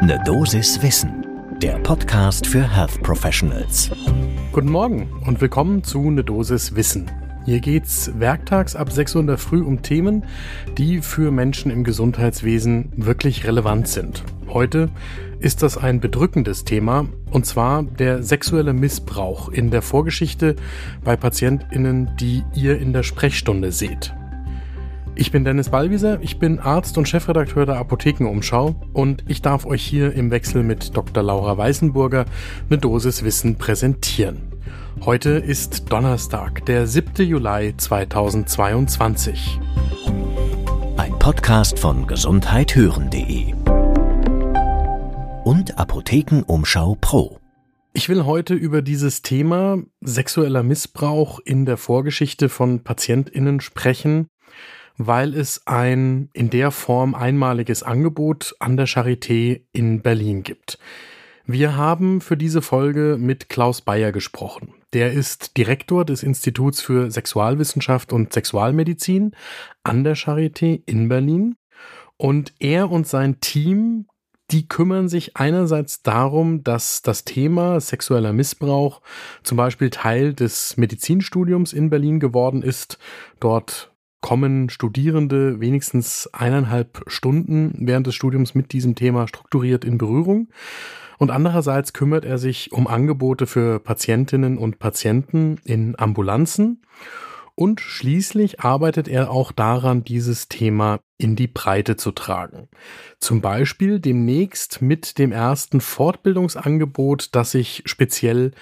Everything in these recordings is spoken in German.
Ne Dosis Wissen, der Podcast für Health Professionals. Guten Morgen und willkommen zu Ne Dosis Wissen. Hier geht's werktags ab 6 Uhr in der Früh um Themen, die für Menschen im Gesundheitswesen wirklich relevant sind. Heute ist das ein bedrückendes Thema, und zwar der sexuelle Missbrauch in der Vorgeschichte bei PatientInnen, die ihr in der Sprechstunde seht. Ich bin Dennis Ballwieser, ich bin Arzt und Chefredakteur der Apothekenumschau und ich darf euch hier im Wechsel mit Dr. Laura Weißenburger eine Dosis Wissen präsentieren. Heute ist Donnerstag, der 7. Juli 2022. Ein Podcast von gesundheithören.de und Apothekenumschau Pro. Ich will heute über dieses Thema sexueller Missbrauch in der Vorgeschichte von PatientInnen sprechen weil es ein in der Form einmaliges Angebot an der Charité in Berlin gibt. Wir haben für diese Folge mit Klaus Bayer gesprochen. Der ist Direktor des Instituts für Sexualwissenschaft und Sexualmedizin an der Charité in Berlin. Und er und sein Team, die kümmern sich einerseits darum, dass das Thema sexueller Missbrauch zum Beispiel Teil des Medizinstudiums in Berlin geworden ist. Dort kommen Studierende wenigstens eineinhalb Stunden während des Studiums mit diesem Thema strukturiert in Berührung. Und andererseits kümmert er sich um Angebote für Patientinnen und Patienten in Ambulanzen. Und schließlich arbeitet er auch daran, dieses Thema in die Breite zu tragen. Zum Beispiel demnächst mit dem ersten Fortbildungsangebot, das sich speziell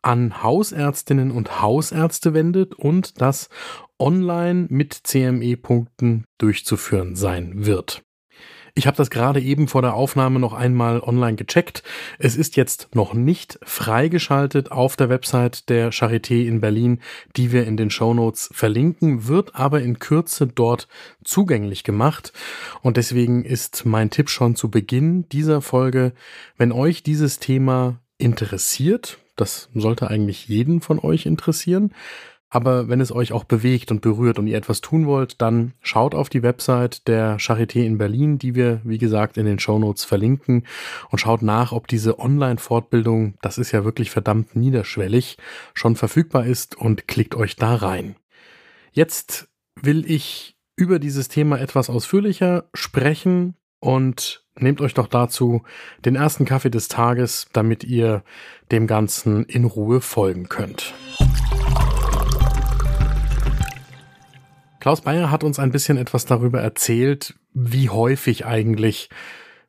an Hausärztinnen und Hausärzte wendet und das online mit CME-Punkten durchzuführen sein wird. Ich habe das gerade eben vor der Aufnahme noch einmal online gecheckt. Es ist jetzt noch nicht freigeschaltet auf der Website der Charité in Berlin, die wir in den Shownotes verlinken, wird aber in Kürze dort zugänglich gemacht. Und deswegen ist mein Tipp schon zu Beginn dieser Folge, wenn euch dieses Thema interessiert, das sollte eigentlich jeden von euch interessieren, aber wenn es euch auch bewegt und berührt und ihr etwas tun wollt, dann schaut auf die Website der Charité in Berlin, die wir, wie gesagt, in den Shownotes verlinken und schaut nach, ob diese Online-Fortbildung, das ist ja wirklich verdammt niederschwellig, schon verfügbar ist und klickt euch da rein. Jetzt will ich über dieses Thema etwas ausführlicher sprechen und nehmt euch doch dazu den ersten Kaffee des Tages, damit ihr dem Ganzen in Ruhe folgen könnt. Klaus Bayer hat uns ein bisschen etwas darüber erzählt, wie häufig eigentlich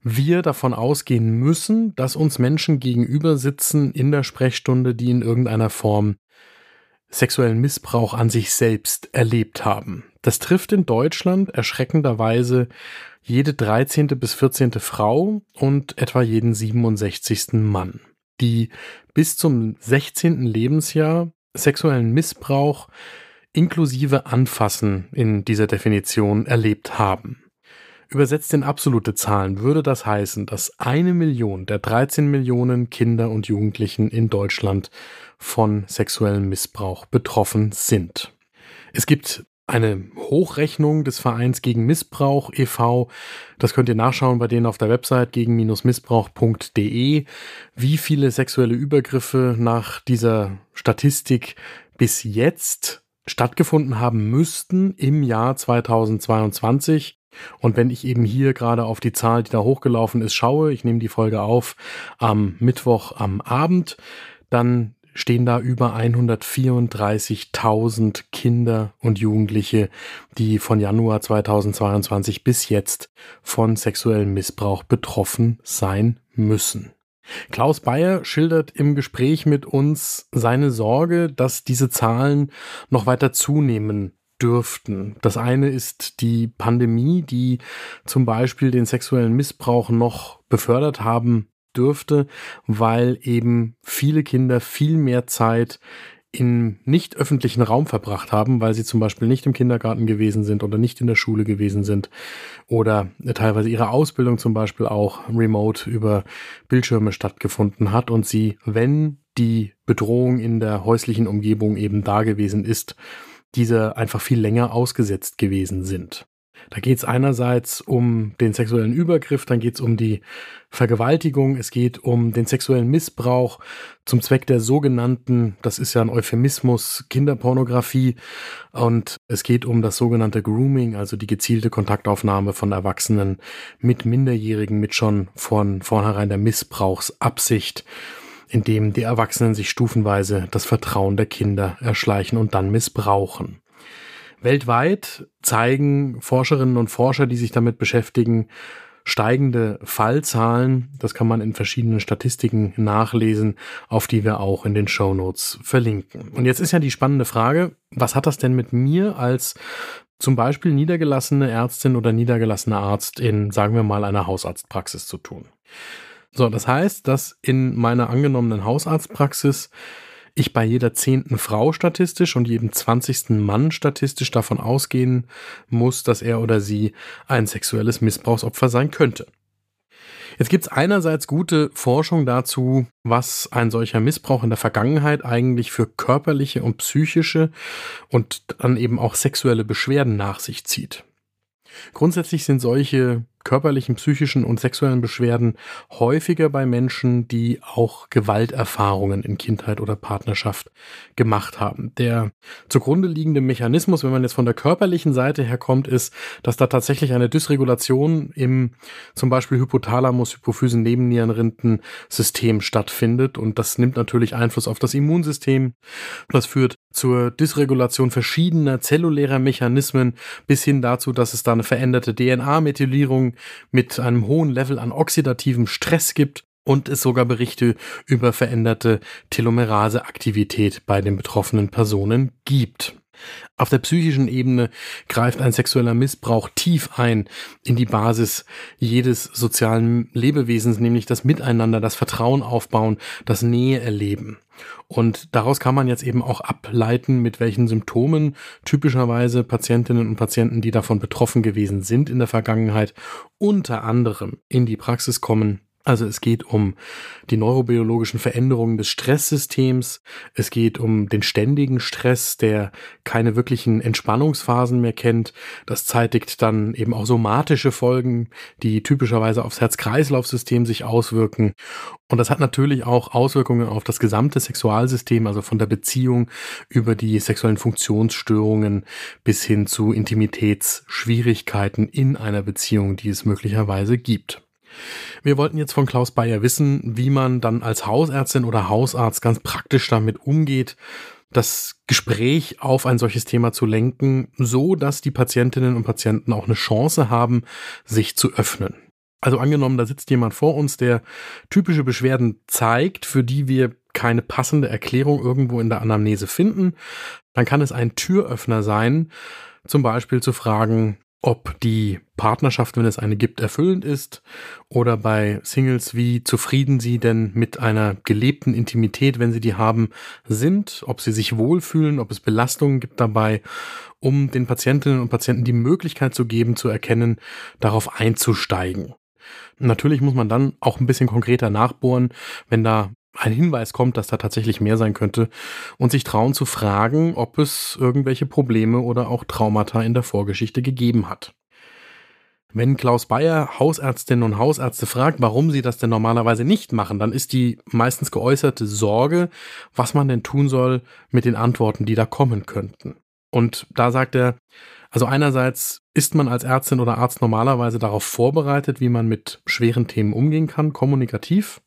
wir davon ausgehen müssen, dass uns Menschen gegenüber sitzen in der Sprechstunde, die in irgendeiner Form sexuellen Missbrauch an sich selbst erlebt haben. Das trifft in Deutschland erschreckenderweise jede 13. bis 14. Frau und etwa jeden 67. Mann, die bis zum 16. Lebensjahr sexuellen Missbrauch inklusive Anfassen in dieser Definition erlebt haben. Übersetzt in absolute Zahlen würde das heißen, dass eine Million der 13 Millionen Kinder und Jugendlichen in Deutschland von sexuellem Missbrauch betroffen sind. Es gibt eine Hochrechnung des Vereins gegen Missbrauch e.V. Das könnt ihr nachschauen bei denen auf der Website gegen-missbrauch.de, wie viele sexuelle Übergriffe nach dieser Statistik bis jetzt stattgefunden haben müssten im Jahr 2022. Und wenn ich eben hier gerade auf die Zahl, die da hochgelaufen ist, schaue, ich nehme die Folge auf am Mittwoch am Abend, dann stehen da über 134.000 Kinder und Jugendliche, die von Januar 2022 bis jetzt von sexuellem Missbrauch betroffen sein müssen. Klaus Bayer schildert im Gespräch mit uns seine Sorge, dass diese Zahlen noch weiter zunehmen dürften. Das eine ist die Pandemie, die zum Beispiel den sexuellen Missbrauch noch befördert haben dürfte, weil eben viele Kinder viel mehr Zeit in nicht öffentlichen Raum verbracht haben, weil sie zum Beispiel nicht im Kindergarten gewesen sind oder nicht in der Schule gewesen sind oder teilweise ihre Ausbildung zum Beispiel auch remote über Bildschirme stattgefunden hat und sie, wenn die Bedrohung in der häuslichen Umgebung eben da gewesen ist, diese einfach viel länger ausgesetzt gewesen sind. Da geht es einerseits um den sexuellen Übergriff, dann geht es um die Vergewaltigung, es geht um den sexuellen Missbrauch zum Zweck der sogenannten, das ist ja ein Euphemismus, Kinderpornografie und es geht um das sogenannte Grooming, also die gezielte Kontaktaufnahme von Erwachsenen mit Minderjährigen, mit schon von vornherein der Missbrauchsabsicht in dem die Erwachsenen sich stufenweise das Vertrauen der Kinder erschleichen und dann missbrauchen. Weltweit zeigen Forscherinnen und Forscher, die sich damit beschäftigen, steigende Fallzahlen. Das kann man in verschiedenen Statistiken nachlesen, auf die wir auch in den Show Notes verlinken. Und jetzt ist ja die spannende Frage, was hat das denn mit mir als zum Beispiel niedergelassene Ärztin oder niedergelassener Arzt in, sagen wir mal, einer Hausarztpraxis zu tun? So, das heißt, dass in meiner angenommenen Hausarztpraxis ich bei jeder zehnten Frau statistisch und jedem zwanzigsten Mann statistisch davon ausgehen muss, dass er oder sie ein sexuelles Missbrauchsopfer sein könnte. Jetzt gibt es einerseits gute Forschung dazu, was ein solcher Missbrauch in der Vergangenheit eigentlich für körperliche und psychische und dann eben auch sexuelle Beschwerden nach sich zieht. Grundsätzlich sind solche körperlichen, psychischen und sexuellen Beschwerden häufiger bei Menschen, die auch Gewalterfahrungen in Kindheit oder Partnerschaft gemacht haben. Der zugrunde liegende Mechanismus, wenn man jetzt von der körperlichen Seite her kommt, ist, dass da tatsächlich eine Dysregulation im zum Beispiel Hypothalamus, Hypophysen, Nebennierenrinden System stattfindet und das nimmt natürlich Einfluss auf das Immunsystem. Das führt zur Dysregulation verschiedener zellulärer Mechanismen bis hin dazu, dass es da eine veränderte DNA-Methylierung mit einem hohen Level an oxidativem Stress gibt und es sogar Berichte über veränderte Telomeraseaktivität bei den betroffenen Personen gibt. Auf der psychischen Ebene greift ein sexueller Missbrauch tief ein in die Basis jedes sozialen Lebewesens, nämlich das Miteinander, das Vertrauen aufbauen, das Nähe erleben. Und daraus kann man jetzt eben auch ableiten, mit welchen Symptomen typischerweise Patientinnen und Patienten, die davon betroffen gewesen sind in der Vergangenheit, unter anderem in die Praxis kommen also es geht um die neurobiologischen Veränderungen des Stresssystems. Es geht um den ständigen Stress, der keine wirklichen Entspannungsphasen mehr kennt. Das zeitigt dann eben auch somatische Folgen, die typischerweise aufs Herz-Kreislauf-System sich auswirken. Und das hat natürlich auch Auswirkungen auf das gesamte Sexualsystem, also von der Beziehung über die sexuellen Funktionsstörungen bis hin zu Intimitätsschwierigkeiten in einer Beziehung, die es möglicherweise gibt. Wir wollten jetzt von Klaus Bayer wissen, wie man dann als Hausärztin oder Hausarzt ganz praktisch damit umgeht, das Gespräch auf ein solches Thema zu lenken, so dass die Patientinnen und Patienten auch eine Chance haben, sich zu öffnen. Also angenommen, da sitzt jemand vor uns, der typische Beschwerden zeigt, für die wir keine passende Erklärung irgendwo in der Anamnese finden, dann kann es ein Türöffner sein, zum Beispiel zu fragen, ob die Partnerschaft, wenn es eine gibt, erfüllend ist oder bei Singles, wie zufrieden sie denn mit einer gelebten Intimität, wenn sie die haben, sind, ob sie sich wohlfühlen, ob es Belastungen gibt dabei, um den Patientinnen und Patienten die Möglichkeit zu geben, zu erkennen, darauf einzusteigen. Natürlich muss man dann auch ein bisschen konkreter nachbohren, wenn da ein Hinweis kommt, dass da tatsächlich mehr sein könnte und sich trauen zu fragen, ob es irgendwelche Probleme oder auch Traumata in der Vorgeschichte gegeben hat. Wenn Klaus Bayer Hausärztinnen und Hausärzte fragt, warum sie das denn normalerweise nicht machen, dann ist die meistens geäußerte Sorge, was man denn tun soll mit den Antworten, die da kommen könnten. Und da sagt er, also einerseits ist man als Ärztin oder Arzt normalerweise darauf vorbereitet, wie man mit schweren Themen umgehen kann, kommunikativ.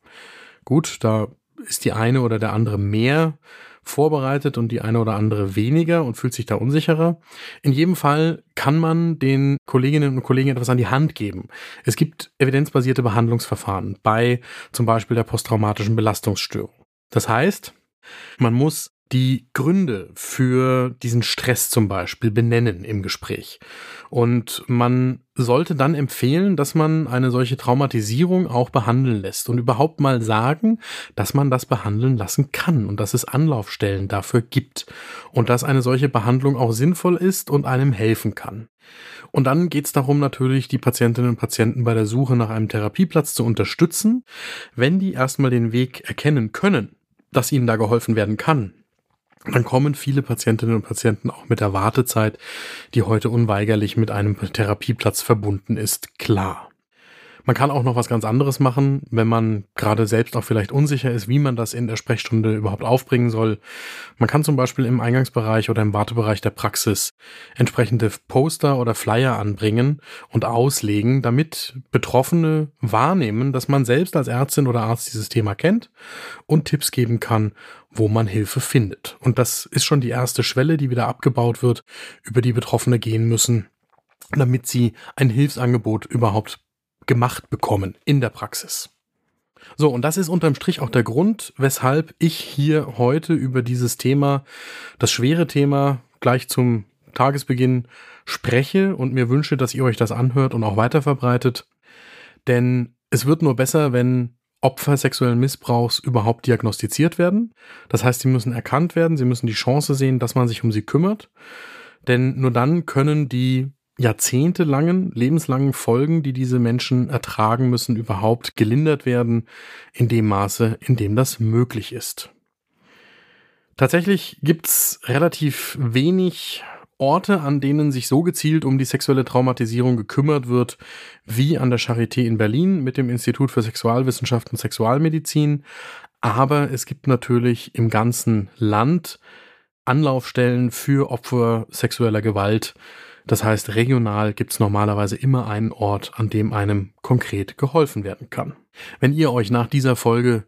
Gut, da ist die eine oder der andere mehr vorbereitet und die eine oder andere weniger und fühlt sich da unsicherer. In jedem Fall kann man den Kolleginnen und Kollegen etwas an die Hand geben. Es gibt evidenzbasierte Behandlungsverfahren bei zum Beispiel der posttraumatischen Belastungsstörung. Das heißt, man muss die Gründe für diesen Stress zum Beispiel benennen im Gespräch. Und man sollte dann empfehlen, dass man eine solche Traumatisierung auch behandeln lässt und überhaupt mal sagen, dass man das behandeln lassen kann und dass es Anlaufstellen dafür gibt und dass eine solche Behandlung auch sinnvoll ist und einem helfen kann. Und dann geht es darum, natürlich die Patientinnen und Patienten bei der Suche nach einem Therapieplatz zu unterstützen, wenn die erstmal den Weg erkennen können, dass ihnen da geholfen werden kann, dann kommen viele Patientinnen und Patienten auch mit der Wartezeit, die heute unweigerlich mit einem Therapieplatz verbunden ist, klar. Man kann auch noch was ganz anderes machen, wenn man gerade selbst auch vielleicht unsicher ist, wie man das in der Sprechstunde überhaupt aufbringen soll. Man kann zum Beispiel im Eingangsbereich oder im Wartebereich der Praxis entsprechende Poster oder Flyer anbringen und auslegen, damit Betroffene wahrnehmen, dass man selbst als Ärztin oder Arzt dieses Thema kennt und Tipps geben kann, wo man Hilfe findet. Und das ist schon die erste Schwelle, die wieder abgebaut wird, über die Betroffene gehen müssen, damit sie ein Hilfsangebot überhaupt gemacht bekommen in der Praxis. So, und das ist unterm Strich auch der Grund, weshalb ich hier heute über dieses Thema, das schwere Thema, gleich zum Tagesbeginn spreche und mir wünsche, dass ihr euch das anhört und auch weiterverbreitet. Denn es wird nur besser, wenn Opfer sexuellen Missbrauchs überhaupt diagnostiziert werden. Das heißt, sie müssen erkannt werden, sie müssen die Chance sehen, dass man sich um sie kümmert. Denn nur dann können die jahrzehntelangen, lebenslangen Folgen, die diese Menschen ertragen müssen, überhaupt gelindert werden, in dem Maße, in dem das möglich ist. Tatsächlich gibt's relativ wenig Orte, an denen sich so gezielt um die sexuelle Traumatisierung gekümmert wird, wie an der Charité in Berlin mit dem Institut für Sexualwissenschaft und Sexualmedizin. Aber es gibt natürlich im ganzen Land Anlaufstellen für Opfer sexueller Gewalt, das heißt, regional gibt es normalerweise immer einen Ort, an dem einem konkret geholfen werden kann. Wenn ihr euch nach dieser Folge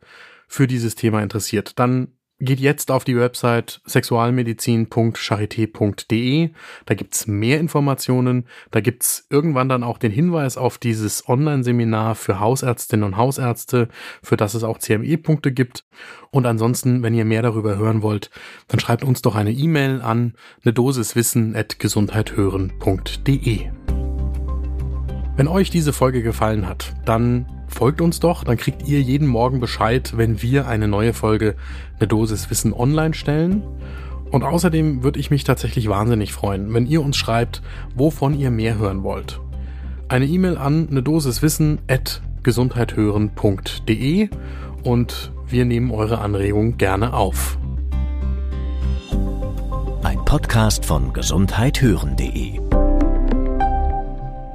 für dieses Thema interessiert, dann geht jetzt auf die Website sexualmedizin.charité.de. Da gibt's mehr Informationen. Da gibt's irgendwann dann auch den Hinweis auf dieses Online-Seminar für Hausärztinnen und Hausärzte, für das es auch CME-Punkte gibt. Und ansonsten, wenn ihr mehr darüber hören wollt, dann schreibt uns doch eine E-Mail an eine Dosiswissen at gesundheithören.de. Wenn euch diese Folge gefallen hat, dann folgt uns doch, dann kriegt ihr jeden Morgen Bescheid, wenn wir eine neue Folge eine Dosis Wissen online stellen. Und außerdem würde ich mich tatsächlich wahnsinnig freuen, wenn ihr uns schreibt, wovon ihr mehr hören wollt. Eine E-Mail an eine Dosis Wissen at gesundheithören.de und wir nehmen eure Anregungen gerne auf. Ein Podcast von gesundheithören.de